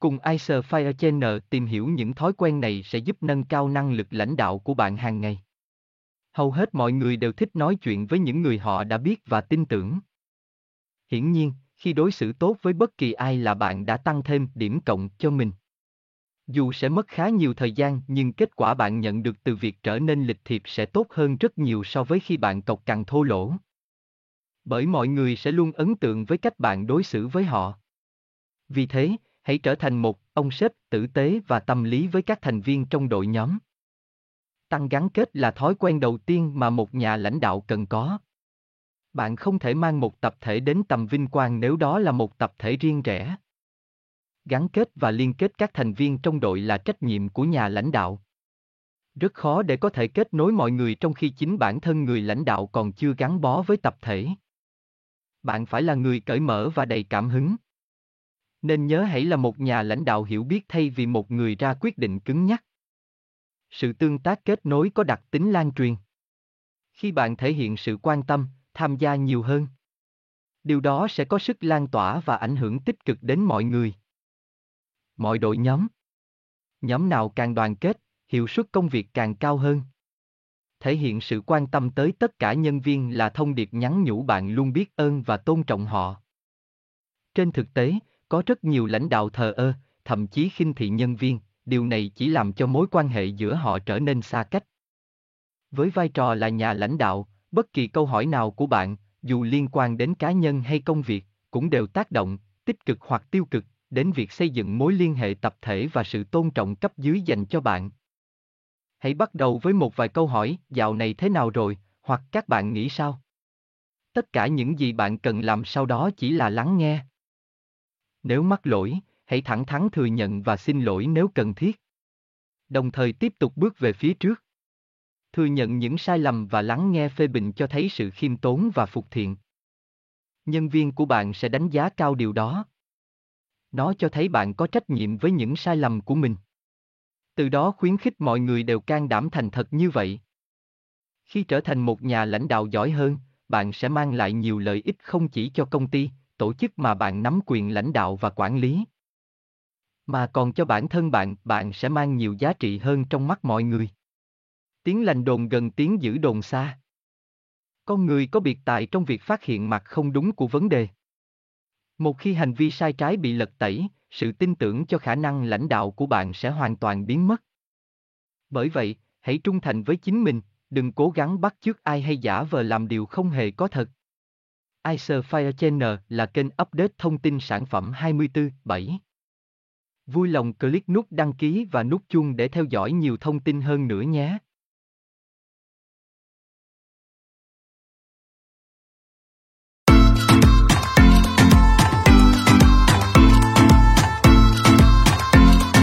Cùng Icer Fire Channel tìm hiểu những thói quen này sẽ giúp nâng cao năng lực lãnh đạo của bạn hàng ngày. Hầu hết mọi người đều thích nói chuyện với những người họ đã biết và tin tưởng. Hiển nhiên, khi đối xử tốt với bất kỳ ai là bạn đã tăng thêm điểm cộng cho mình. Dù sẽ mất khá nhiều thời gian nhưng kết quả bạn nhận được từ việc trở nên lịch thiệp sẽ tốt hơn rất nhiều so với khi bạn cộc cằn thô lỗ. Bởi mọi người sẽ luôn ấn tượng với cách bạn đối xử với họ. Vì thế, hãy trở thành một ông sếp tử tế và tâm lý với các thành viên trong đội nhóm. Tăng gắn kết là thói quen đầu tiên mà một nhà lãnh đạo cần có. Bạn không thể mang một tập thể đến tầm vinh quang nếu đó là một tập thể riêng rẽ. Gắn kết và liên kết các thành viên trong đội là trách nhiệm của nhà lãnh đạo. Rất khó để có thể kết nối mọi người trong khi chính bản thân người lãnh đạo còn chưa gắn bó với tập thể. Bạn phải là người cởi mở và đầy cảm hứng. Nên nhớ hãy là một nhà lãnh đạo hiểu biết thay vì một người ra quyết định cứng nhắc. Sự tương tác kết nối có đặc tính lan truyền. Khi bạn thể hiện sự quan tâm, tham gia nhiều hơn, điều đó sẽ có sức lan tỏa và ảnh hưởng tích cực đến mọi người. Mọi đội nhóm. Nhóm nào càng đoàn kết, hiệu suất công việc càng cao hơn. Thể hiện sự quan tâm tới tất cả nhân viên là thông điệp nhắn nhủ bạn luôn biết ơn và tôn trọng họ. Trên thực tế, có rất nhiều lãnh đạo thờ ơ, thậm chí khinh thị nhân viên, điều này chỉ làm cho mối quan hệ giữa họ trở nên xa cách. Với vai trò là nhà lãnh đạo, bất kỳ câu hỏi nào của bạn, dù liên quan đến cá nhân hay công việc, cũng đều tác động, tích cực hoặc tiêu cực, đến việc xây dựng mối liên hệ tập thể và sự tôn trọng cấp dưới dành cho bạn. Hãy bắt đầu với một vài câu hỏi, dạo này thế nào rồi, hoặc các bạn nghĩ sao? Tất cả những gì bạn cần làm sau đó chỉ là lắng nghe. Nếu mắc lỗi, hãy thẳng thắn thừa nhận và xin lỗi nếu cần thiết. Đồng thời tiếp tục bước về phía trước. Thừa nhận những sai lầm và lắng nghe phê bình cho thấy sự khiêm tốn và phục thiện. Nhân viên của bạn sẽ đánh giá cao điều đó. Nó cho thấy bạn có trách nhiệm với những sai lầm của mình. Từ đó khuyến khích mọi người đều can đảm thành thật như vậy. Khi trở thành một nhà lãnh đạo giỏi hơn, bạn sẽ mang lại nhiều lợi ích không chỉ cho công ty, tổ chức mà bạn nắm quyền lãnh đạo và quản lý. Mà còn cho bản thân bạn, bạn sẽ mang nhiều giá trị hơn trong mắt mọi người. Tiếng lành đồn gần tiếng giữ đồn xa. Con người có biệt tài trong việc phát hiện mặt không đúng của vấn đề. Một khi hành vi sai trái bị lật tẩy, sự tin tưởng cho khả năng lãnh đạo của bạn sẽ hoàn toàn biến mất. Bởi vậy, hãy trung thành với chính mình, đừng cố gắng bắt chước ai hay giả vờ làm điều không hề có thật. Icer Fire Channel là kênh update thông tin sản phẩm 24/7. Vui lòng click nút đăng ký và nút chuông để theo dõi nhiều thông tin hơn nữa nhé.